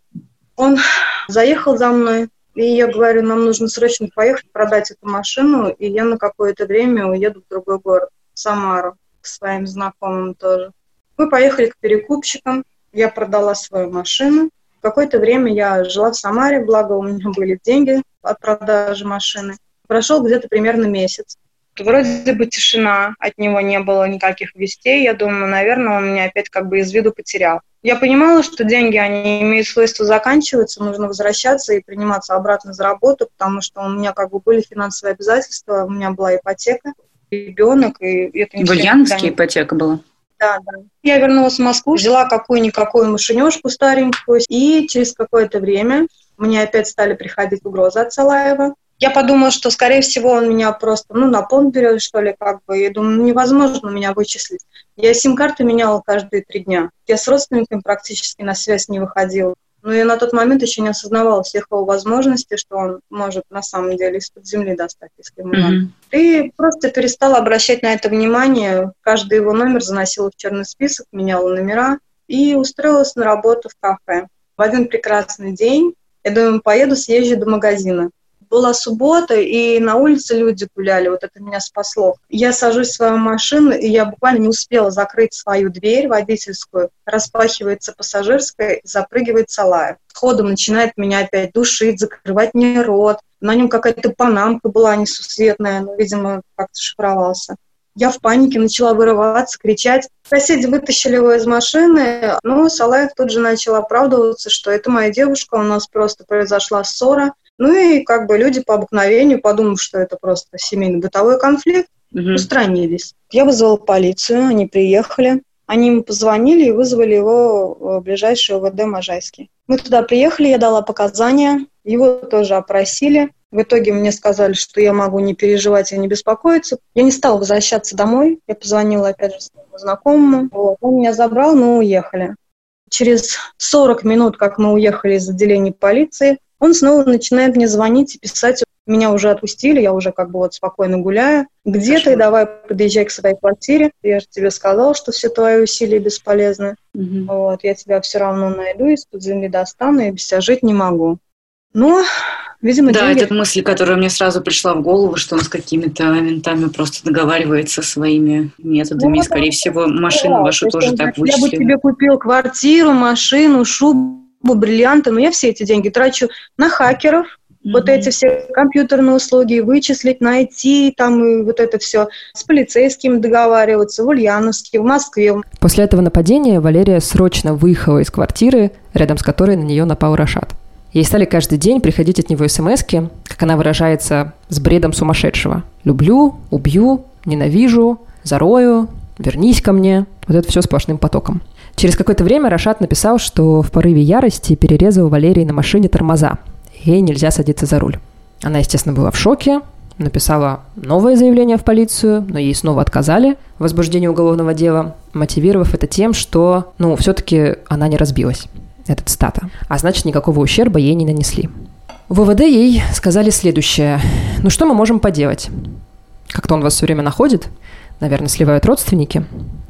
Он заехал за мной, и я говорю, нам нужно срочно поехать продать эту машину, и я на какое-то время уеду в другой город, в Самару, к своим знакомым тоже. Мы поехали к перекупщикам, я продала свою машину. Какое-то время я жила в Самаре, благо у меня были деньги от продажи машины. Прошел где-то примерно месяц. Вроде бы тишина, от него не было никаких вестей. Я думаю, наверное, он меня опять как бы из виду потерял. Я понимала, что деньги, они имеют свойство заканчиваться, нужно возвращаться и приниматься обратно за работу, потому что у меня как бы были финансовые обязательства, у меня была ипотека, ребенок, и это не ипотека была? Да, да. Я вернулась в Москву, взяла какую-никакую машинешку старенькую, и через какое-то время мне опять стали приходить угрозы от Салаева. Я подумала, что, скорее всего, он меня просто, ну, на понт берет, что ли, как бы. Я думаю, ну, невозможно меня вычислить. Я сим-карты меняла каждые три дня. Я с родственниками практически на связь не выходила. Но я на тот момент еще не осознавала всех его возможностей, что он может на самом деле из-под земли достать, если ему mm-hmm. надо. И просто перестала обращать на это внимание. Каждый его номер заносила в черный список, меняла номера и устроилась на работу в кафе. В один прекрасный день я думаю, поеду, съезжу до магазина была суббота, и на улице люди гуляли, вот это меня спасло. Я сажусь в свою машину, и я буквально не успела закрыть свою дверь водительскую, распахивается пассажирская, запрыгивает Салаев. Ходом начинает меня опять душить, закрывать мне рот. На нем какая-то панамка была несусветная, но, видимо, как-то шифровался. Я в панике начала вырываться, кричать. Соседи вытащили его из машины, но Салаев тут же начал оправдываться, что это моя девушка, у нас просто произошла ссора, ну и как бы люди по обыкновению, подумав, что это просто семейный бытовой конфликт, угу. устранились. Я вызвала полицию, они приехали. Они ему позвонили и вызвали его в ближайший ОВД Можайский. Мы туда приехали, я дала показания, его тоже опросили. В итоге мне сказали, что я могу не переживать и не беспокоиться. Я не стала возвращаться домой. Я позвонила опять же своему знакомому. Вот. Он меня забрал, мы уехали. Через 40 минут, как мы уехали из отделения полиции, он снова начинает мне звонить и писать, меня уже отпустили, я уже как бы вот спокойно гуляю. Где Хорошо. ты? Давай подъезжай к своей квартире. Я же тебе сказала, что все твои усилия бесполезны. Угу. Вот, я тебя все равно найду, из-под земли достану, и без тебя жить не могу. Но Видимо, да, деньги... это мысль, которая мне сразу пришла в голову, что он с какими-то ментами просто договаривается своими методами. Ну, Скорее всего, машину да, вашу то тоже так вычислили. Я бы тебе купил квартиру, машину, шубу, бриллианты, но я все эти деньги трачу на хакеров, Mm-hmm. Вот эти все компьютерные услуги, вычислить, найти, там и вот это все. С полицейскими договариваться в Ульяновске, в Москве. После этого нападения Валерия срочно выехала из квартиры, рядом с которой на нее напал Рашат. Ей стали каждый день приходить от него смс как она выражается, с бредом сумасшедшего. «Люблю», «убью», «ненавижу», «зарою», «вернись ко мне». Вот это все сплошным потоком. Через какое-то время Рашат написал, что в порыве ярости перерезал Валерии на машине тормоза. Ей нельзя садиться за руль. Она, естественно, была в шоке, написала новое заявление в полицию, но ей снова отказали в возбуждении уголовного дела, мотивировав это тем, что, ну, все-таки она не разбилась этот стата. А значит, никакого ущерба ей не нанесли. В ВВД ей сказали следующее. Ну что мы можем поделать? Как-то он вас все время находит. Наверное, сливают родственники.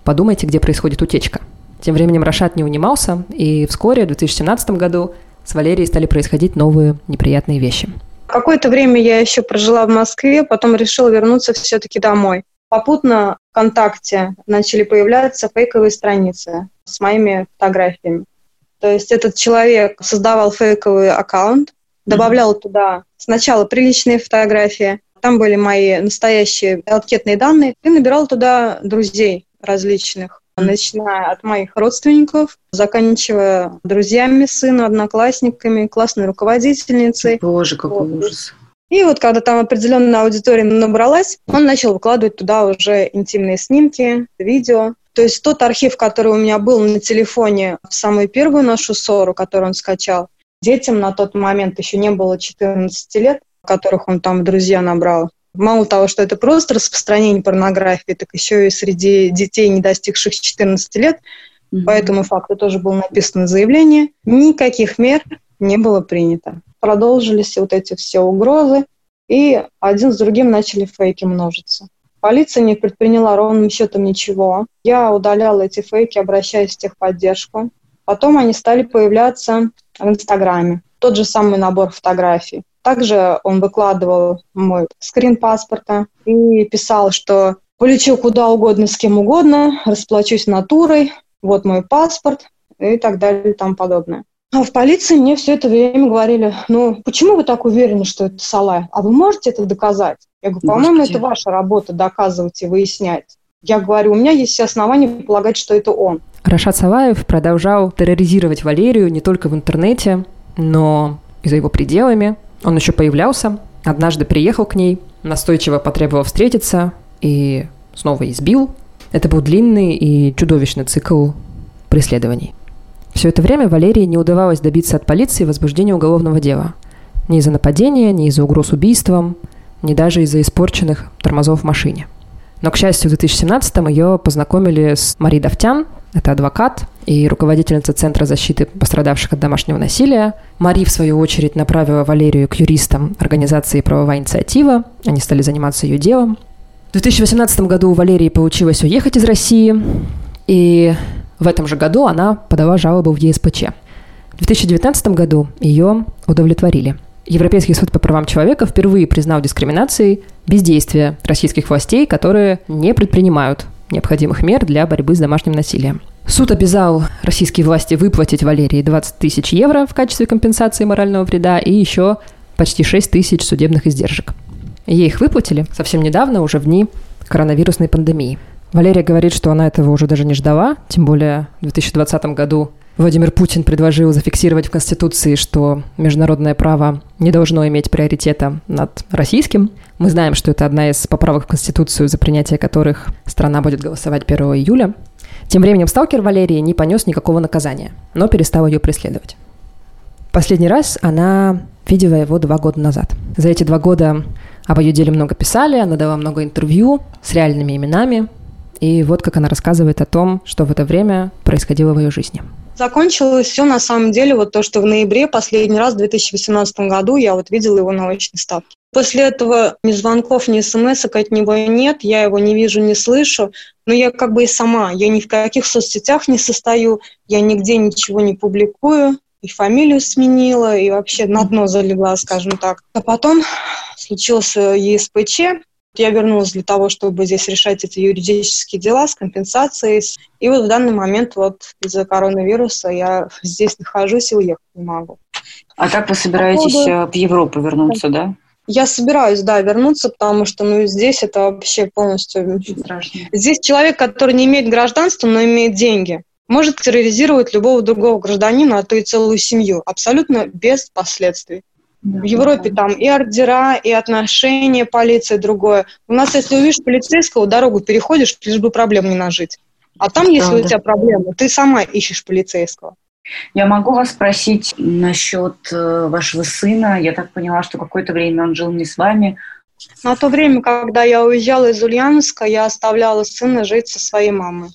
Подумайте, где происходит утечка. Тем временем Рашат не унимался, и вскоре, в 2017 году, с Валерией стали происходить новые неприятные вещи. Какое-то время я еще прожила в Москве, потом решила вернуться все-таки домой. Попутно ВКонтакте начали появляться фейковые страницы с моими фотографиями. То есть этот человек создавал фейковый аккаунт, добавлял mm-hmm. туда сначала приличные фотографии, там были мои настоящие анкетные данные, и набирал туда друзей различных. Начиная от моих родственников, заканчивая друзьями сына, одноклассниками, классной руководительницей. Боже, какой вот. ужас. И вот когда там определенная аудитория набралась, он начал выкладывать туда уже интимные снимки, видео. То есть тот архив, который у меня был на телефоне в самую первую нашу ссору, которую он скачал, детям на тот момент еще не было 14 лет, которых он там друзья набрал. Мало того, что это просто распространение порнографии, так еще и среди детей, не достигших 14 лет, mm-hmm. по этому факту тоже было написано заявление, никаких мер не было принято. Продолжились вот эти все угрозы, и один с другим начали фейки множиться. Полиция не предприняла ровным счетом ничего. Я удаляла эти фейки, обращаясь в техподдержку. Потом они стали появляться в Инстаграме. Тот же самый набор фотографий. Также он выкладывал мой скрин паспорта и писал, что полечу куда угодно, с кем угодно, расплачусь натурой, вот мой паспорт и так далее и тому подобное. А в полиции мне все это время говорили, ну, почему вы так уверены, что это Салай? А вы можете это доказать? Я говорю, по-моему, это ваша работа доказывать и выяснять. Я говорю, у меня есть все основания полагать, что это он. Рашат Салаев продолжал терроризировать Валерию не только в интернете, но и за его пределами. Он еще появлялся, однажды приехал к ней, настойчиво потребовал встретиться и снова избил. Это был длинный и чудовищный цикл преследований. Все это время Валерии не удавалось добиться от полиции возбуждения уголовного дела. Ни из-за нападения, ни из-за угроз убийством, ни даже из-за испорченных тормозов в машине. Но, к счастью, в 2017-м ее познакомили с Мари Давтян, это адвокат и руководительница Центра защиты пострадавших от домашнего насилия. Мари, в свою очередь, направила Валерию к юристам организации «Правовая инициатива». Они стали заниматься ее делом. В 2018 году у Валерии получилось уехать из России, и в этом же году она подала жалобу в ЕСПЧ. В 2019 году ее удовлетворили. Европейский суд по правам человека впервые признал дискриминацией бездействие российских властей, которые не предпринимают необходимых мер для борьбы с домашним насилием. Суд обязал российские власти выплатить Валерии 20 тысяч евро в качестве компенсации морального вреда и еще почти 6 тысяч судебных издержек. Ей их выплатили совсем недавно, уже в дни коронавирусной пандемии. Валерия говорит, что она этого уже даже не ждала, тем более в 2020 году Владимир Путин предложил зафиксировать в Конституции, что международное право не должно иметь приоритета над российским. Мы знаем, что это одна из поправок в Конституцию, за принятие которых страна будет голосовать 1 июля. Тем временем сталкер Валерии не понес никакого наказания, но перестал ее преследовать. Последний раз она видела его два года назад. За эти два года об ее деле много писали, она дала много интервью с реальными именами, и вот как она рассказывает о том, что в это время происходило в ее жизни. Закончилось все на самом деле вот то, что в ноябре последний раз в 2018 году я вот видела его на очной ставке. После этого ни звонков, ни смс от него нет, я его не вижу, не слышу. Но я как бы и сама, я ни в каких соцсетях не состою, я нигде ничего не публикую. и фамилию сменила, и вообще на дно залегла, скажем так. А потом случился ЕСПЧ, я вернулась для того, чтобы здесь решать эти юридические дела с компенсацией. И вот в данный момент вот из-за коронавируса я здесь нахожусь и уехать не могу. А как вы собираетесь Походу... Э, в Европу вернуться, да? Я собираюсь, да, вернуться, потому что, ну, здесь это вообще полностью... Страшно. Здесь человек, который не имеет гражданства, но имеет деньги, может терроризировать любого другого гражданина, а то и целую семью, абсолютно без последствий. Да, в Европе да. там и ордера, и отношения полиции другое. У нас, если увидишь полицейского, дорогу переходишь, лишь бы проблем не нажить. А там, если Правда. у тебя проблемы, ты сама ищешь полицейского. Я могу вас спросить насчет э, вашего сына. Я так поняла, что какое-то время он жил не с вами. На то время, когда я уезжала из Ульяновска, я оставляла сына жить со своей мамой.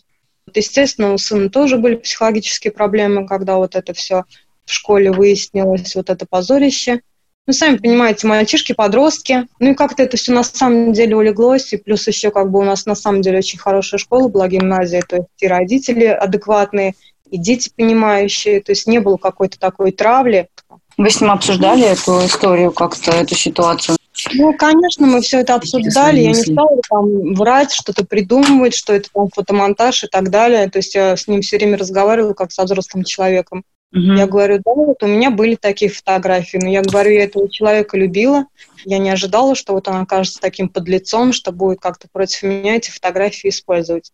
Естественно, у сына тоже были психологические проблемы, когда вот это все в школе выяснилось, вот это позорище. Ну, сами понимаете, мальчишки, подростки. Ну и как-то это все на самом деле улеглось. И плюс еще как бы у нас на самом деле очень хорошая школа была, гимназия. То есть и родители адекватные, и дети понимающие. То есть не было какой-то такой травли. Вы с ним обсуждали эту историю как-то, эту ситуацию? Ну, конечно, мы все это обсуждали. Я не стала там врать, что-то придумывать, что это там фотомонтаж и так далее. То есть я с ним все время разговаривала как со взрослым человеком. Угу. Я говорю, да, вот у меня были такие фотографии, но я говорю, я этого человека любила, я не ожидала, что вот он окажется таким подлецом, что будет как-то против меня эти фотографии использовать.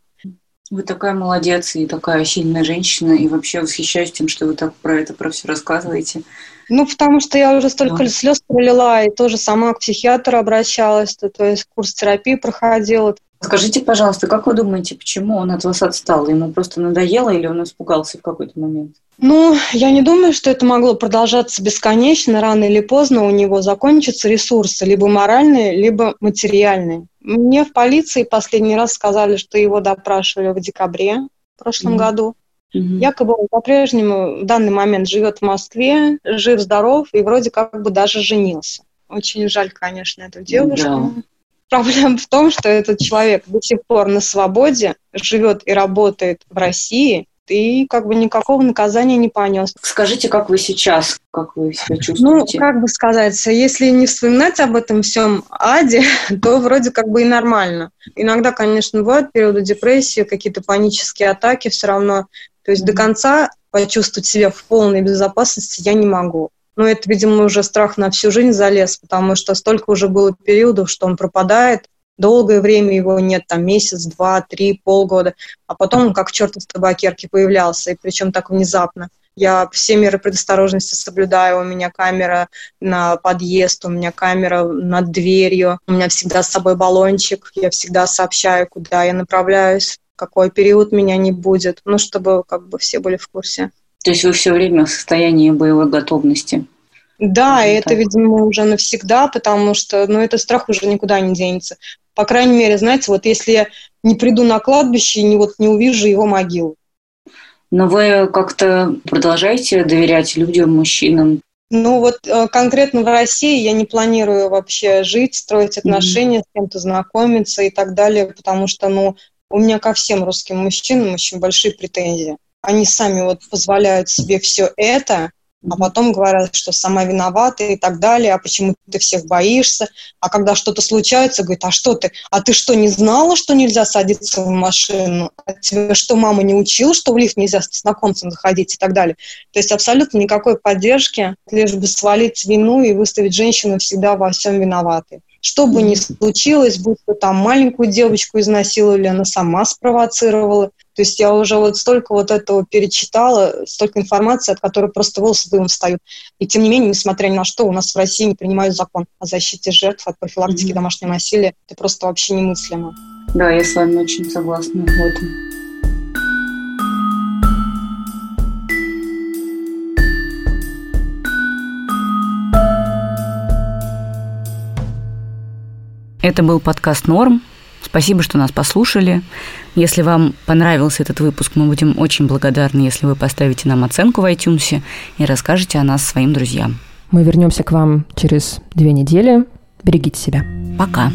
Вы такая молодец и такая сильная женщина, и вообще восхищаюсь тем, что вы так про это, про все рассказываете. Ну, потому что я уже столько да. слез пролила, и тоже сама к психиатру обращалась, то, то есть курс терапии проходила. Скажите, пожалуйста, как вы думаете, почему он от вас отстал? Ему просто надоело или он испугался в какой-то момент? Ну, я не думаю, что это могло продолжаться бесконечно. Рано или поздно у него закончатся ресурсы, либо моральные, либо материальные. Мне в полиции последний раз сказали, что его допрашивали в декабре в прошлом mm-hmm. году. Mm-hmm. Якобы он по-прежнему в данный момент живет в Москве, жив-здоров и вроде как бы даже женился. Очень жаль, конечно, эту девушку. Да. Проблема в том, что этот человек до сих пор на свободе, живет и работает в России, и как бы никакого наказания не понес. Скажите, как вы сейчас, как вы себя чувствуете? Ну, как бы сказать, если не вспоминать об этом всем аде, то вроде как бы и нормально. Иногда, конечно, бывают периоды депрессии, какие-то панические атаки все равно. То есть mm-hmm. до конца почувствовать себя в полной безопасности я не могу. Но это, видимо, уже страх на всю жизнь залез, потому что столько уже было периодов, что он пропадает, долгое время его нет, там месяц, два, три, полгода, а потом он как черт из табакерки появлялся, и причем так внезапно. Я все меры предосторожности соблюдаю. У меня камера на подъезд, у меня камера над дверью, у меня всегда с собой баллончик, я всегда сообщаю, куда я направляюсь, какой период меня не будет, ну, чтобы как бы все были в курсе. То есть вы все время в состоянии боевой готовности? Да, и это, видимо, уже навсегда, потому что, ну, этот страх уже никуда не денется. По крайней мере, знаете, вот если я не приду на кладбище и не, вот, не увижу его могилу. Но вы как-то продолжаете доверять людям, мужчинам? Ну вот э, конкретно в России я не планирую вообще жить, строить отношения, mm-hmm. с кем-то знакомиться и так далее, потому что, ну, у меня ко всем русским мужчинам очень большие претензии они сами вот позволяют себе все это, а потом говорят, что сама виновата и так далее, а почему ты всех боишься, а когда что-то случается, говорит, а что ты, а ты что, не знала, что нельзя садиться в машину? А тебе что, мама не учила, что в лифт нельзя с знакомцем заходить и так далее? То есть абсолютно никакой поддержки, лишь бы свалить вину и выставить женщину всегда во всем виноватой. Что бы ни случилось, будь то там маленькую девочку изнасиловали, она сама спровоцировала. То есть я уже вот столько вот этого перечитала, столько информации, от которой просто волосы дымом встают. И тем не менее, несмотря ни на что, у нас в России не принимают закон о защите жертв от профилактики mm-hmm. домашнего насилия. Это просто вообще немыслимо. Да, я с вами очень согласна в этом. Это был подкаст «Норм». Спасибо, что нас послушали. Если вам понравился этот выпуск, мы будем очень благодарны, если вы поставите нам оценку в iTunes и расскажете о нас своим друзьям. Мы вернемся к вам через две недели. Берегите себя. Пока.